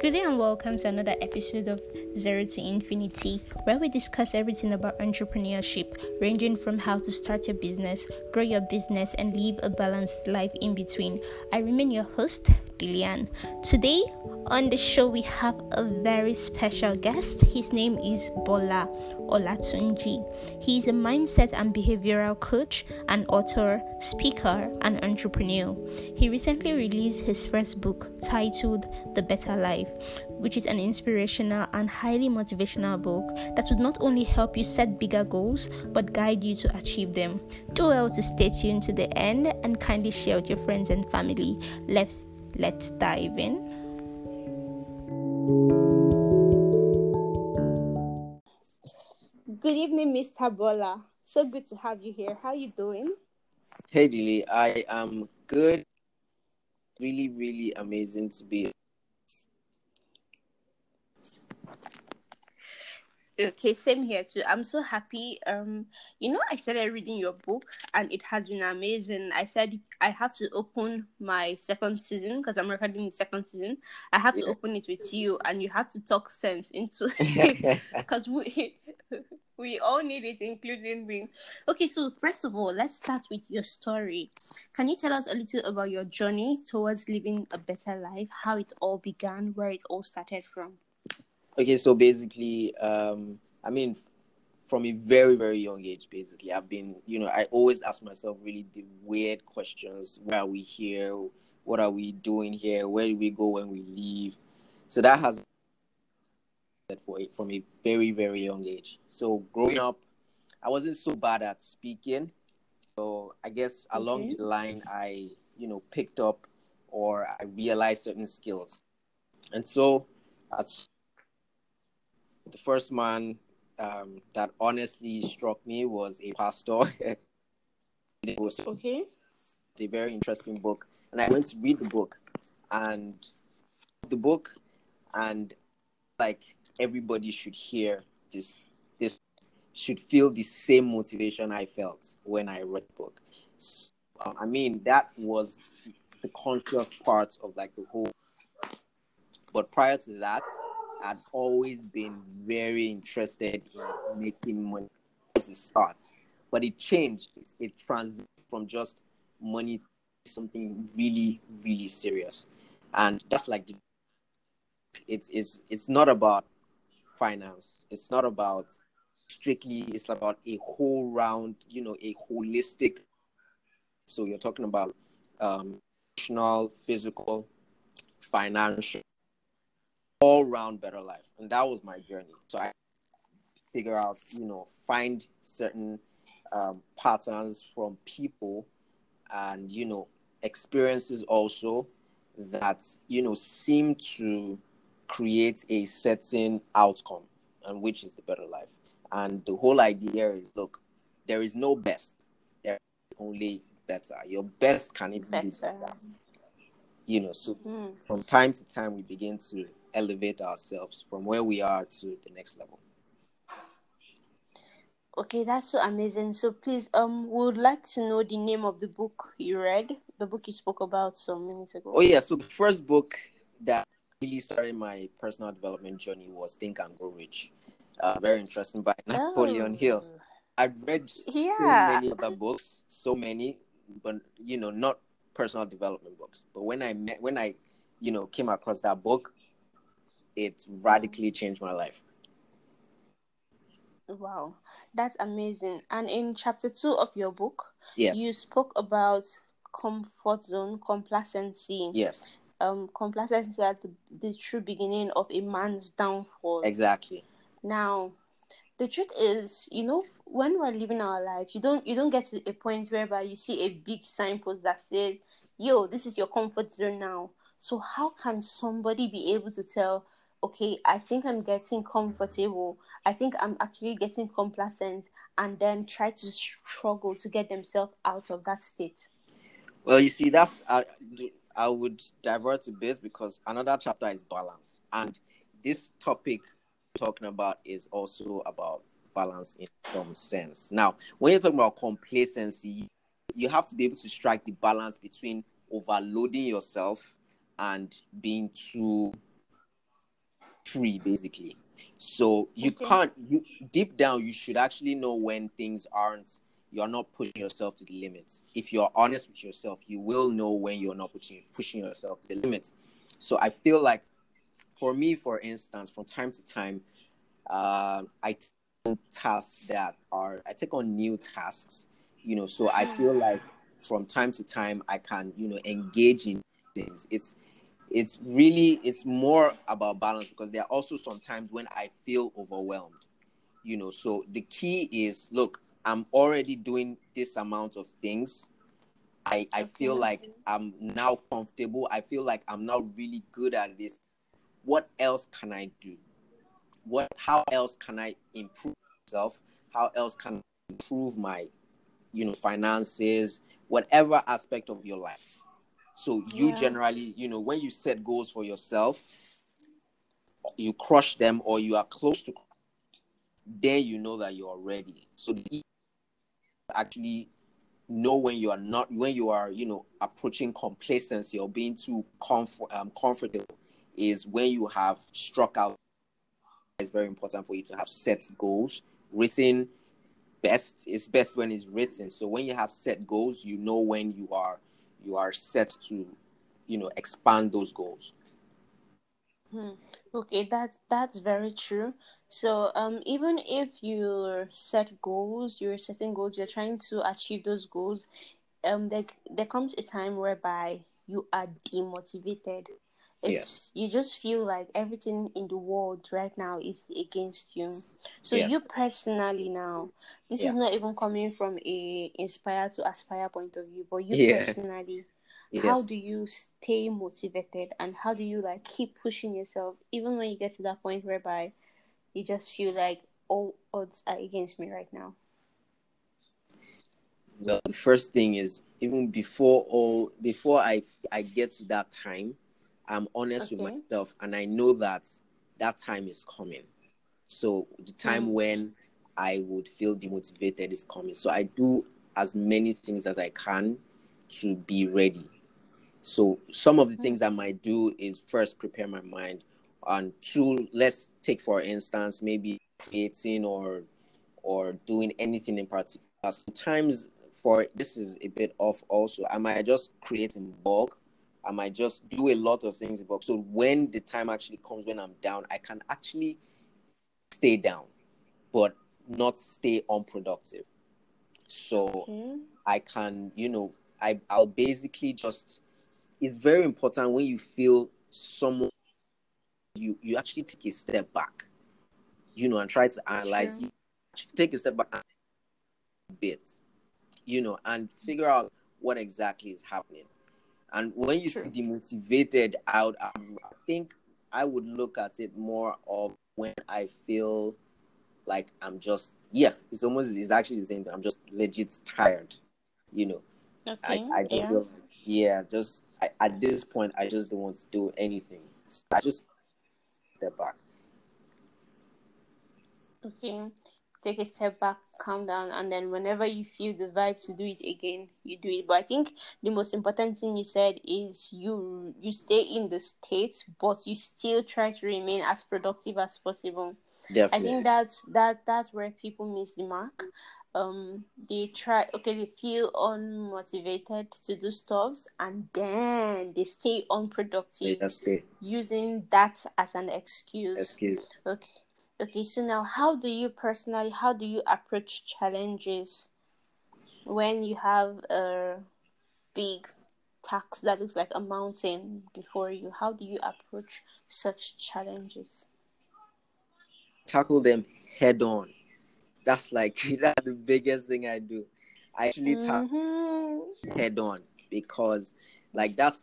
Good day and welcome to another episode of Zero to Infinity, where we discuss everything about entrepreneurship, ranging from how to start your business, grow your business, and live a balanced life in between. I remain your host, Lilian. Today on the show, we have a very special guest. His name is Bola Olatunji. He is a mindset and behavioral coach, an author, speaker, and entrepreneur. He recently released his first book titled The Better Life, which is an inspirational and highly motivational book that would not only help you set bigger goals but guide you to achieve them. Do well to stay tuned to the end and kindly share with your friends and family. Let's let's dive in. Good evening, Mr. Bola. So good to have you here. How are you doing? Hey, Lily. I am good. Really, really amazing to be. Okay, same here too. I'm so happy. Um, you know, I started reading your book and it has been amazing. I said I have to open my second season because I'm recording the second season. I have to open it with you, and you have to talk sense into it because we we all need it, including me. Okay, so first of all, let's start with your story. Can you tell us a little about your journey towards living a better life? How it all began, where it all started from? Okay, so basically, um, I mean, from a very, very young age, basically, I've been, you know, I always ask myself really the weird questions why are we here? What are we doing here? Where do we go when we leave? So that has for it from a very, very young age. So growing up, I wasn't so bad at speaking. So I guess along okay. the line, I, you know, picked up or I realized certain skills. And so at the first man um, that honestly struck me was a pastor. it was okay. a very interesting book, and I went to read the book, and the book, and like everybody should hear this. This should feel the same motivation I felt when I read the book. So, um, I mean, that was the conscious part of like the whole. But prior to that, I'd always been very interested in making money as a start. But it changed. It, it transitioned from just money to something really, really serious. And that's like the, it's it's it's not about finance. It's not about strictly it's about a whole round, you know, a holistic so you're talking about um emotional, physical, financial all round better life. And that was my journey. So I figure out, you know, find certain um, patterns from people and, you know, experiences also that, you know, seem to create a certain outcome and which is the better life. And the whole idea is look, there is no best. There is only better. Your best can even better. be better. You know, so mm. from time to time we begin to elevate ourselves from where we are to the next level. Okay, that's so amazing. So please, um, we would like to know the name of the book you read, the book you spoke about some minutes ago. Oh yeah, so the first book that really started my personal development journey was Think and Grow Rich. Uh, very interesting by Napoleon oh. Hill. I've read yeah. so many other books, so many, but you know, not personal development books. But when I met, when I, you know, came across that book, it radically changed my life. Wow, that's amazing. And in chapter two of your book, yes. you spoke about comfort zone complacency. Yes. Um, complacency at the, the true beginning of a man's downfall. Exactly. Now, the truth is, you know, when we're living our lives, you don't you don't get to a point whereby you see a big signpost that says, "Yo, this is your comfort zone now." So how can somebody be able to tell okay, I think I'm getting comfortable. I think I'm actually getting complacent, and then try to struggle to get themselves out of that state. Well, you see, that's I, I would divert a bit because another chapter is balance, and this topic talking about is also about balance in some sense. Now, when you're talking about complacency, you have to be able to strike the balance between overloading yourself and being too free basically. So you okay. can't you deep down you should actually know when things aren't you're not pushing yourself to the limits. If you're honest with yourself, you will know when you're not pushing pushing yourself to the limits. So I feel like for me, for instance, from time to time, uh, I take on tasks that are I take on new tasks, you know. So I feel like from time to time I can, you know, engage in things. It's it's really it's more about balance because there are also some times when I feel overwhelmed, you know. So the key is look, I'm already doing this amount of things. I, I feel like I'm now comfortable. I feel like I'm now really good at this. What else can I do? What how else can I improve myself? How else can I improve my you know finances, whatever aspect of your life. So you yeah. generally, you know, when you set goals for yourself, you crush them or you are close to then you know that you're ready. So actually know when you are not when you are you know approaching complacency or being too comfort um, comfortable is when you have struck out it's very important for you to have set goals written best it's best when it's written so when you have set goals you know when you are you are set to you know expand those goals hmm. okay that's that's very true so um, even if you set goals, you're setting goals, you're trying to achieve those goals, um, there there comes a time whereby you are demotivated. It's yes. you just feel like everything in the world right now is against you. So yes. you personally now, this yeah. is not even coming from a inspire to aspire point of view, but you yeah. personally, yes. how do you stay motivated and how do you like keep pushing yourself even when you get to that point whereby you just feel like all odds are against me right now? Well, the first thing is even before all before I I get to that time, I'm honest okay. with myself and I know that that time is coming. So the time mm. when I would feel demotivated is coming. So I do as many things as I can to be ready. So some of the mm. things I might do is first prepare my mind and two let's take for instance maybe creating or or doing anything in particular sometimes for this is a bit off also i might just create in bulk i might just do a lot of things in bulk so when the time actually comes when i'm down i can actually stay down but not stay unproductive so okay. i can you know i i'll basically just it's very important when you feel someone you you actually take a step back, you know, and try to analyze. Sure. Take a step back a bit, you know, and figure out what exactly is happening. And when you see demotivated out, I think I would look at it more of when I feel like I'm just yeah, it's almost it's actually the same thing. I'm just legit tired, you know. Okay. I, I yeah. feel like yeah, just I, at this point I just don't want to do anything. So I just step back. Okay. Take a step back, calm down, and then whenever you feel the vibe to do it again, you do it. But I think the most important thing you said is you you stay in the state, but you still try to remain as productive as possible. Definitely. I think that's that that's where people miss the mark um they try okay they feel unmotivated to do stuffs and then they stay unproductive yeah, using that as an excuse excuse okay okay so now how do you personally how do you approach challenges when you have a big task that looks like a mountain before you how do you approach such challenges tackle them head on that's like that's the biggest thing I do. I actually mm-hmm. head on because like that's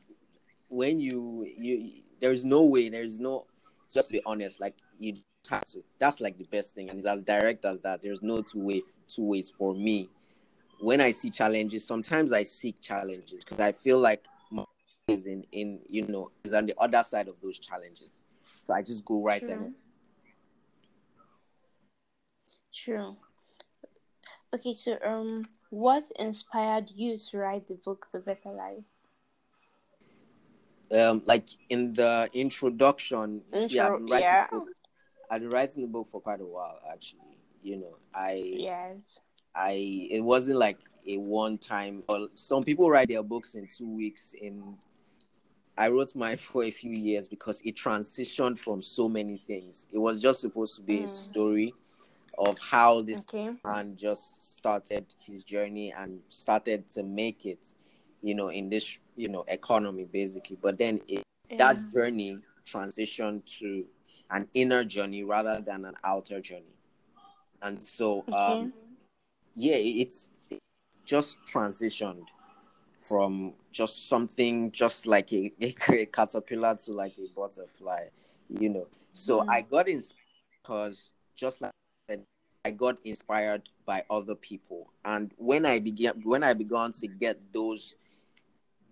when you you there's no way there's no just to be honest like you have to that's like the best thing and it's as direct as that there's no two way two ways for me when i see challenges sometimes i seek challenges because i feel like my is in in you know is on the other side of those challenges so i just go right ahead True. Okay, so um, what inspired you to write the book The Better Life? Um, like in the introduction, you see, I've been writing yeah. the book. I've been writing the book for quite a while, actually. You know, I Yes. I it wasn't like a one time or some people write their books in two weeks in I wrote mine for a few years because it transitioned from so many things. It was just supposed to be a Mm. story of how this Okay. man just started his journey and started to make it, you know, in this, you know, economy basically. But then it, that journey transitioned to an inner journey rather than an outer journey. And so, um, yeah, it's it just transitioned from just something just like a, a caterpillar to like a butterfly, you know. So Mm. I got inspired because just like I said, I got inspired by other people, and when I began when I began to get those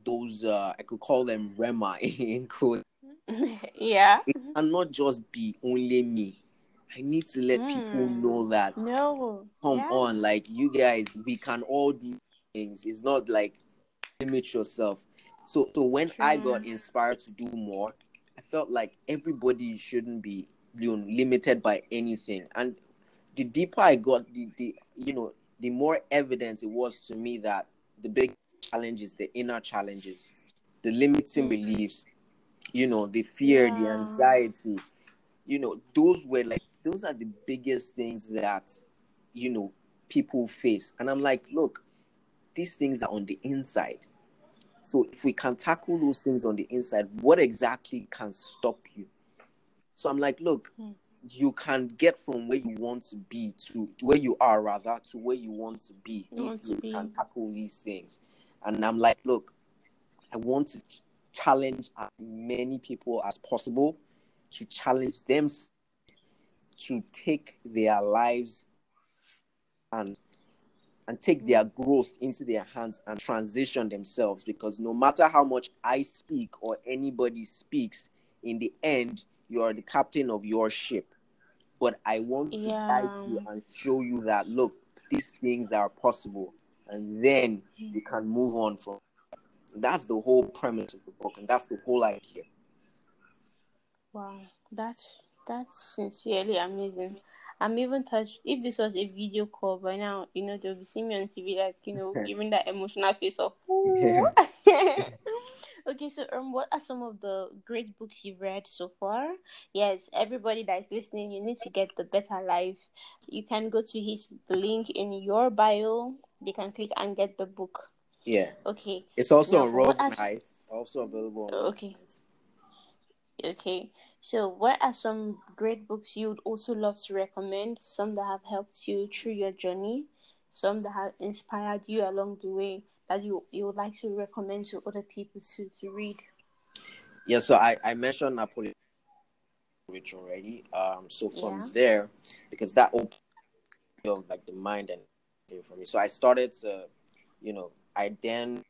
those uh, I could call them rema in code, yeah. it cannot just be only me. I need to let people Mm. know that No. come yeah. on like you guys we can all do things it's not like limit yourself so so when i got inspired to do more i felt like everybody shouldn't be you know, limited by anything and the deeper i got the, the you know the more evidence it was to me that the big challenges the inner challenges the limiting Mm. beliefs you know the fear the anxiety you know those were like those are the biggest things that you know people face. And i'm like look these things are on the inside. So if we can tackle those things on the inside what exactly can stop you? So i'm like look Hmm. you can get from where you want to be to, to where you are rather to where you want to be You if you be. can tackle these things. And i'm like look i want to challenge as many people as possible to challenge them to take their lives and and take their growth into their hands and transition themselves because no matter how much I speak or anybody speaks, in the end, you are the captain of your ship. But I want to Yeah. guide you and show you that look, these things are possible, and then you can move on from. That's the whole premise of the book, and that's the whole idea. Wow, that's that's sincerely amazing. I'm even touched. If this was a video call by now, you know, they'll be seeing me on TV, like you know, giving that emotional face of. Okay, so um, what are some of the great books you've read so far? Yes, everybody that is listening, you need to get the Better Life. You can go to his link in your bio. They can click and get the book. Yeah, Okay, it's also Now, on Rosen are- Heights, also available. Okay. Okay, so what are some great books you would also love to recommend? Some that have helped you through your journey, some that have inspired you along the way that you you would like to recommend to other people to, to read. Yeah, so I, I mentioned Napoleon Rich already. Um, so from Yeah. there, because that opened up, like the mind and for me. So I started to, you know, I then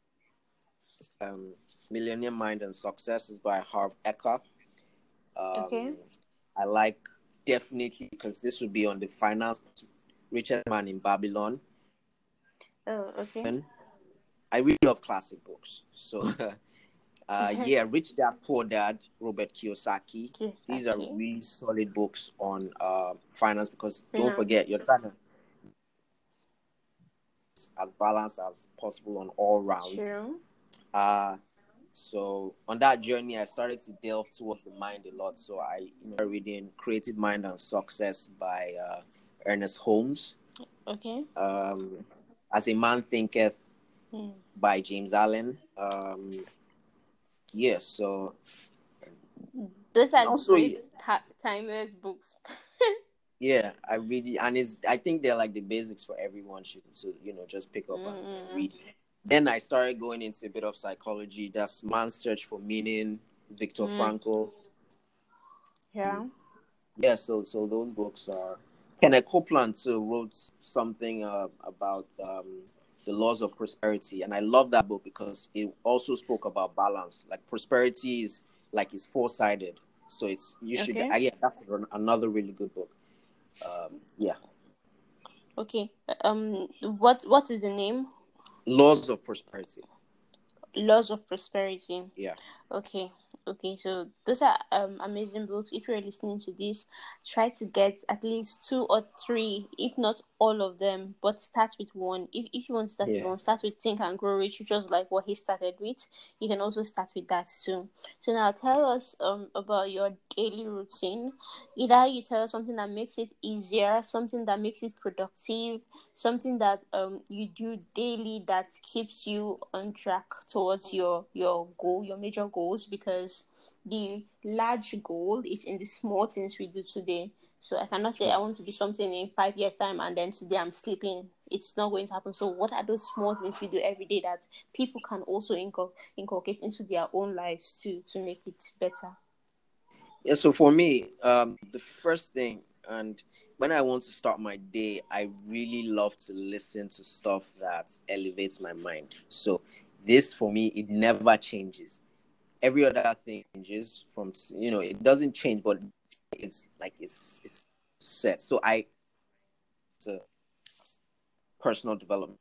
um, Millionaire Mind and Success is by Harv Eker. Um, Okay. I like definitely because this would be on the finance Richest Man in Babylon. Oh, okay. And I really love classic books. So, uh, yeah, Rich Dad Poor Dad, Robert Kiyosaki. These are really solid books on uh, finance because don't forget you're trying to as balanced as possible on all rounds. True. Uh, so on that journey, I started to delve towards the mind a lot. So I you know, reading Creative Mind and Success by uh, Ernest Holmes. Okay. Um, As a Man Thinketh Hmm. by James Allen. Um, yeah, so Those are Also, great ti- timeless books. yeah, I really and it's I think they're like the basics for everyone should to you know just pick up and, and Mm. read. Then I started going into a bit of psychology. That's Man's Search for Meaning, Viktor Mm. Frankl. Yeah. Yeah, so so those books are. Kenneth Copeland too wrote something uh, about um, the laws of prosperity, and I love that book because it also spoke about balance. Like prosperity is like it's four sided, so it's you should. Okay. Uh, yeah, that's another really good book. Um, yeah, Okay. Um. What What is the name? laws of prosperity. Laws of Prosperity. Yeah. Okay, okay. So those are um amazing books. If you're listening to this, try to get at least two or three, if not all of them. But start with one. If if you want to start Yeah. with one, start with Think and Grow Rich, which was like what he started with. You can also start with that too. So now tell us um about your daily routine. Either you tell us something that makes it easier, something that makes it productive, something that um you do daily that keeps you on track towards your your goal, your major goals because the large goal is in the small things we do today. So I cannot say I want to be something in five years time and then today I'm sleeping. It's not going to happen. So what are those small things you do every day that people can also incul- inculcate into their own lives to to make it better? Yeah, so for me, um, the first thing, and when I want to start my day, I really love to listen to stuff that elevates my mind. So this for me, it never changes. Every other thing changes from you know it doesn't change, but it's like it's it's set. So I, it's a personal development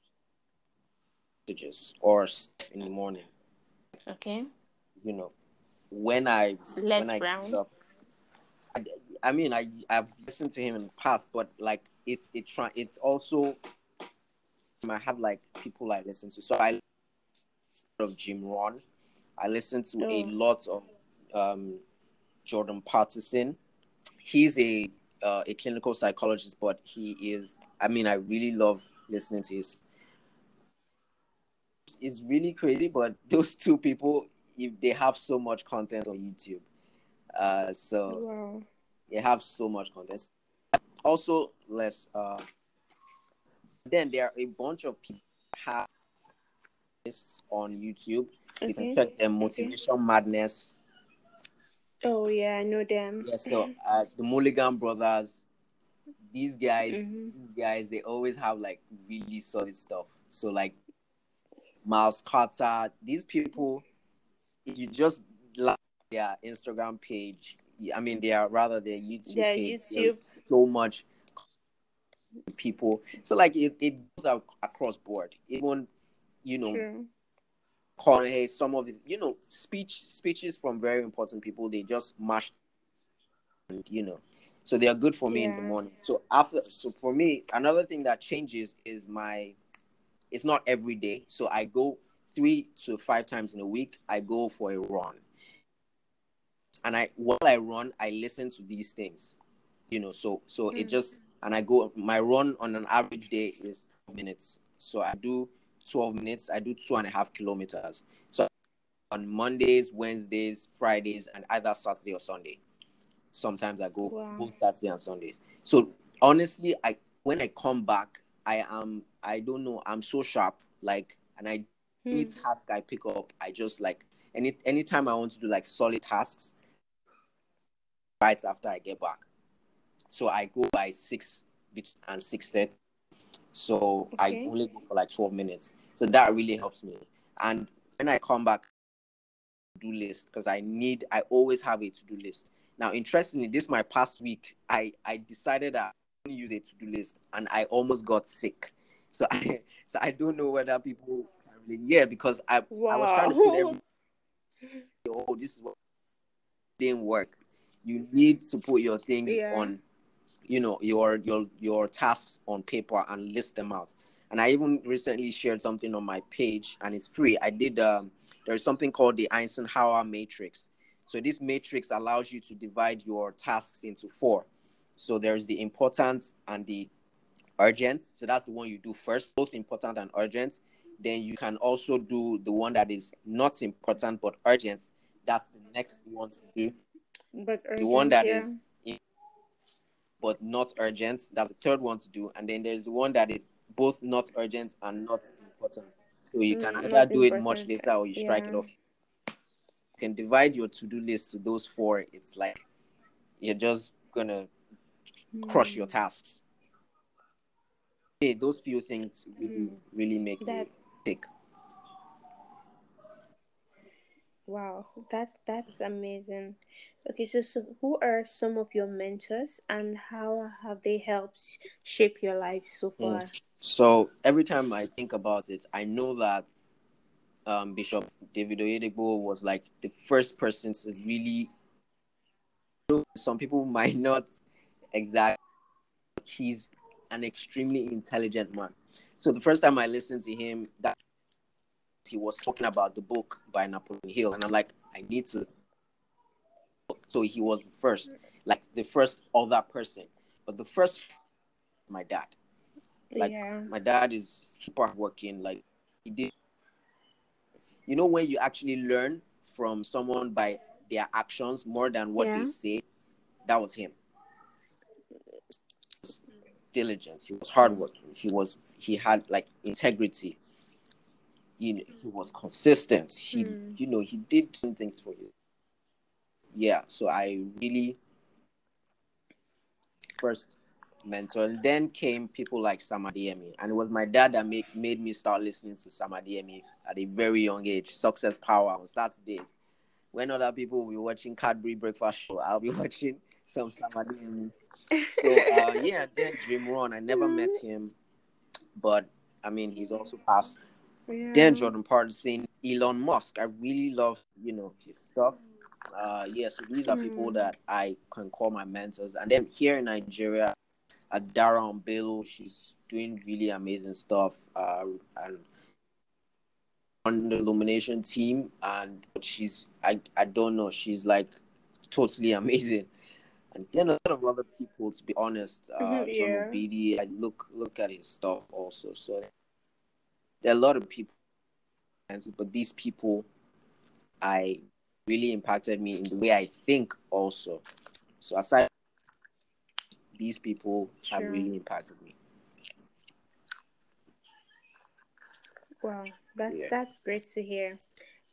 messages or in the morning. Okay. You know, when I Les when I Brown. up, I, I mean, I I've listened to him in the past, but like it's it try it's also I have like people I listen to. So I of Jim Rohn. I listen to a Oh. lot of um, Jordan Peterson. He's a uh, a clinical psychologist, but he is. I mean, I really love listening to his. It's really crazy, but those two people, if they have so much content on YouTube, uh, so Wow. they have so much content. Also, less. Uh, then there are a bunch of people have lists on YouTube. You can check them. Motivation Madness. Oh yeah, I know them. Yeah, so uh, the Mulligan brothers, these guys, Mhm. these guys, they always have like really solid stuff. So like Miles Carter, these people, you just like their Instagram page, I mean, they are rather their YouTube Their page. YouTube. so much people. So like it, it goes out across board. Even you know, True. Jorge, some of the you know speech speeches from very important people. They just mash, you know, so they are good for me in the morning. So after, so for me, another thing that changes is my. It's not every day, so I go three to five times in a week. I go for a run, and I while I run, I listen to these things, you know. So so it Mm. just and I go. My run on an average day is minutes. So I do 12 minutes. I do two and a half kilometers. So on Mondays, Wednesdays, Fridays, and either Saturday or Sunday. Sometimes I go Wow. both Saturday and Sundays. So honestly, I when I come back, I am I don't know, I'm so sharp. Like and I any Hmm. task I pick up, I just like any anytime I want to do like solid tasks right after I get back. So I go by six and six thirty. So I only go for like twelve minutes. So that really helps me. And when I come back, do list because I need. I always have a to do list. Now, interestingly, this my past week. I I decided that I use a to do list, and I almost got sick. So I so I don't know whether people really yeah because I I was trying to put Wow. every oh this is what didn't work. You need to put your things Yeah. on, you know, your your your tasks on paper and list them out. And I even recently shared something on my page, and it's free. I did. Um, there's something called the Eisenhower matrix. So this matrix allows you to divide your tasks into four. So there's the important and the urgent. So that's the one you do first, both important and urgent. Then you can also do the one that is not important but urgent. That's the next one to do. But The one urgent, that yeah. is but not urgent. That's the third one to do. And then there's the one that is both not urgent and not important. So you can Mm, either do it much later or you strike it off. You can divide your to-do list to those four. It's like you're just gonna crush your Hmm. tasks. Hey, those few things really, Mm. really make That me tick. Wow, that's that's amazing. Okay, so so who are some of your mentors and how have they helped shape your life so Mm. far? So every time I think about it, I know that um, Bishop David Oyedepo was like the first person to really. Some people might not exactly. He's an extremely intelligent man. So the first time I listened to him, that he was talking about the book by Napoleon Hill, and I'm like, I need to. So he was the first, like the first other person, but the first, my dad. Like yeah. my dad is super working. Like he did. You know when you actually learn from someone by their actions more than what Yeah. they say, that was him. Diligence. He was hardworking. He was. He had like integrity. You know, he was consistent. He, Mm. you know, he did some things for you. Yeah. So I really first mentor. And then came people like Sam Adeyemi. And it was my dad that make, made me start listening to Sam Adeyemi at a very young age. Success Power on Saturdays. When other people will be watching Cadbury Breakfast Show, I'll be watching some Sam Adeyemi. So, uh, yeah, then Jim Rohn. I never met him, but I mean, he's also passed. Yeah. Then Jordan Peterson, Elon Musk. I really love, you know, his stuff. Uh, yeah, so these are people Hmm. that I can call my mentors. And then here in Nigeria, Adara Bello, she's doing really amazing stuff. Uh, and on the Illumination team, and she's I I don't know, she's like totally amazing. And then a lot of other people, to be honest, uh, Mhm, John yeah. Obidi, I look look at his stuff also. So there are a lot of people, but these people, I really impacted me in the way I think also. So aside, these people have really impacted me. Wow, that's Yeah. that's great to hear.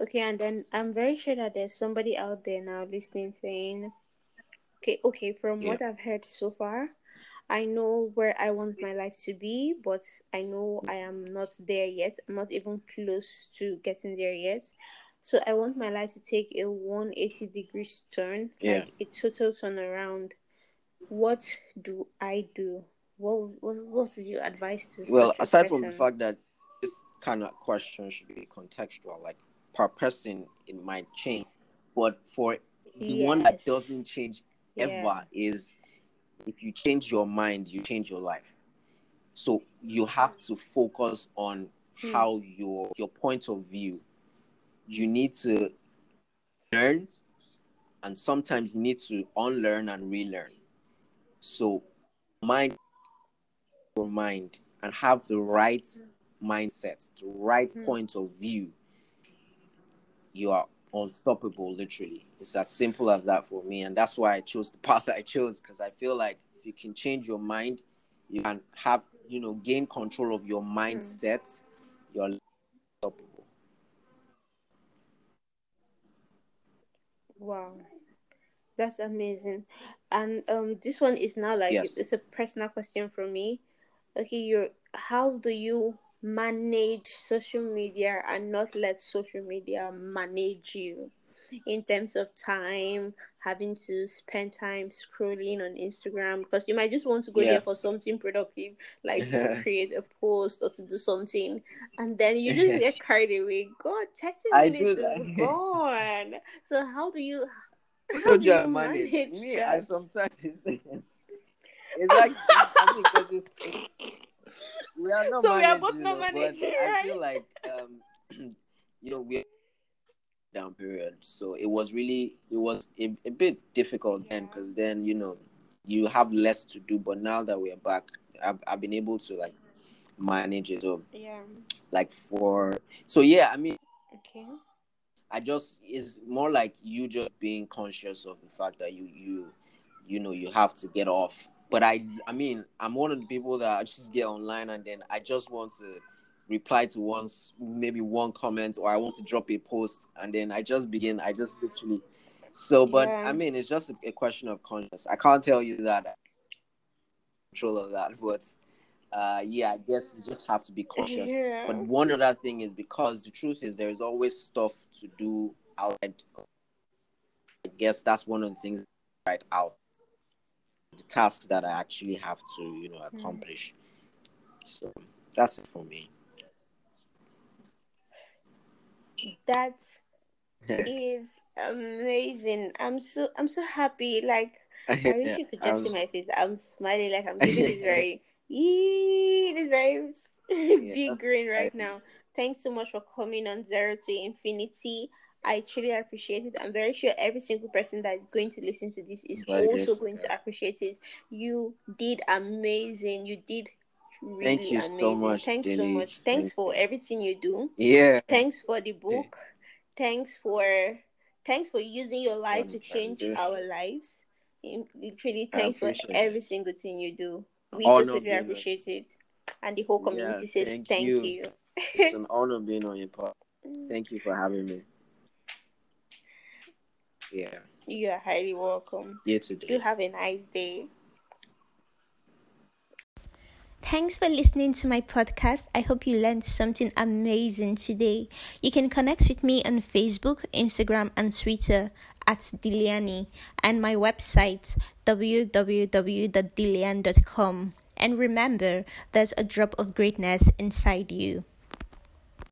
Okay, and then I'm very sure that there's somebody out there now listening saying, okay, okay, from Yeah. what I've heard so far, I know where I want my life to be, but I know I am not there yet. I'm not even close to getting there yet. So I want my life to take a 180 degrees turn, Yeah. like a total turnaround. What do I do? What what, what is your advice to Well, aside from the fact that this kind of question should be contextual, like per person, it might change. But for the one that doesn't change ever Yeah. is if you change your mind, you change your life. So you have to focus on Hmm. how your your point of view. You need to learn, and sometimes you need to unlearn and relearn. So mind your mind and have the right mindset, the right Hmm. point of view. You are unstoppable, literally. It's as simple as that for me. And that's why I chose the path I chose because I feel like if you can change your mind, you can have, you know, gain control of your mindset, you're unstoppable. Wow, that's amazing. And um, this one is now like Yes. it's a personal question for me. Okay, you're how do you manage social media and not let social media manage you in terms of time, having to spend time scrolling on Instagram because you might just want to go Yeah. there for something productive, like to create a post or to do something, and then you just get carried away. God, 30 I do minutes is gone. So how do you how do you you manage? manage Me, I sometimes it's like I mean, 'cause it's- we are not So we are both you not know, managing, I feel like um, you know we're down period, so it was really it was a, a bit difficult then because then you know you have less to do, but now that we're back, I've I've been able to like manage it. So Yeah. like for so yeah, I mean. Okay. I just it's more like you just being conscious of the fact that you you you know you have to get off. But I I mean I'm one of the people that I just get online and then I just want to reply to once maybe one comment or I want to drop a post and then I just begin I just literally so but Yeah. I mean it's just a, a question of conscience. I can't tell you that control of that but uh yeah I guess you just have to be cautious. Yeah. But one other thing is because the truth is there is always stuff to do outside. I guess that's one of the things right out. The tasks that I actually have to, you know, hmm. accomplish. So that's it for me. That is amazing. I'm so I'm so happy. Like I wish you could just see my face. I'm smiling like I'm giving this very this very big grin right now. Thanks so much for coming on Zero to Infinity. I truly appreciate it. I'm very sure every single person that's going to listen to this is also going to appreciate it. You did amazing. You did really Thank you amazing. So much, Thanks Denny. so much. Thanks Thank for everything you do. Yeah. Thanks for the book. Yeah. Thanks for thanks for using your life to change our lives. Literally, thanks for every single thing you do. We oh, totally no, appreciate it. And the whole community yeah, says thank, thank you. you. it's an honor being on your part. Thank you for having me. Yeah. You are highly welcome. You too. You have a nice day. Thanks for listening to my podcast. I hope you learned something amazing today. You can connect with me on Facebook, Instagram, and Twitter at Diliani and my website www.dilian.com. And remember, there's a drop of greatness inside you.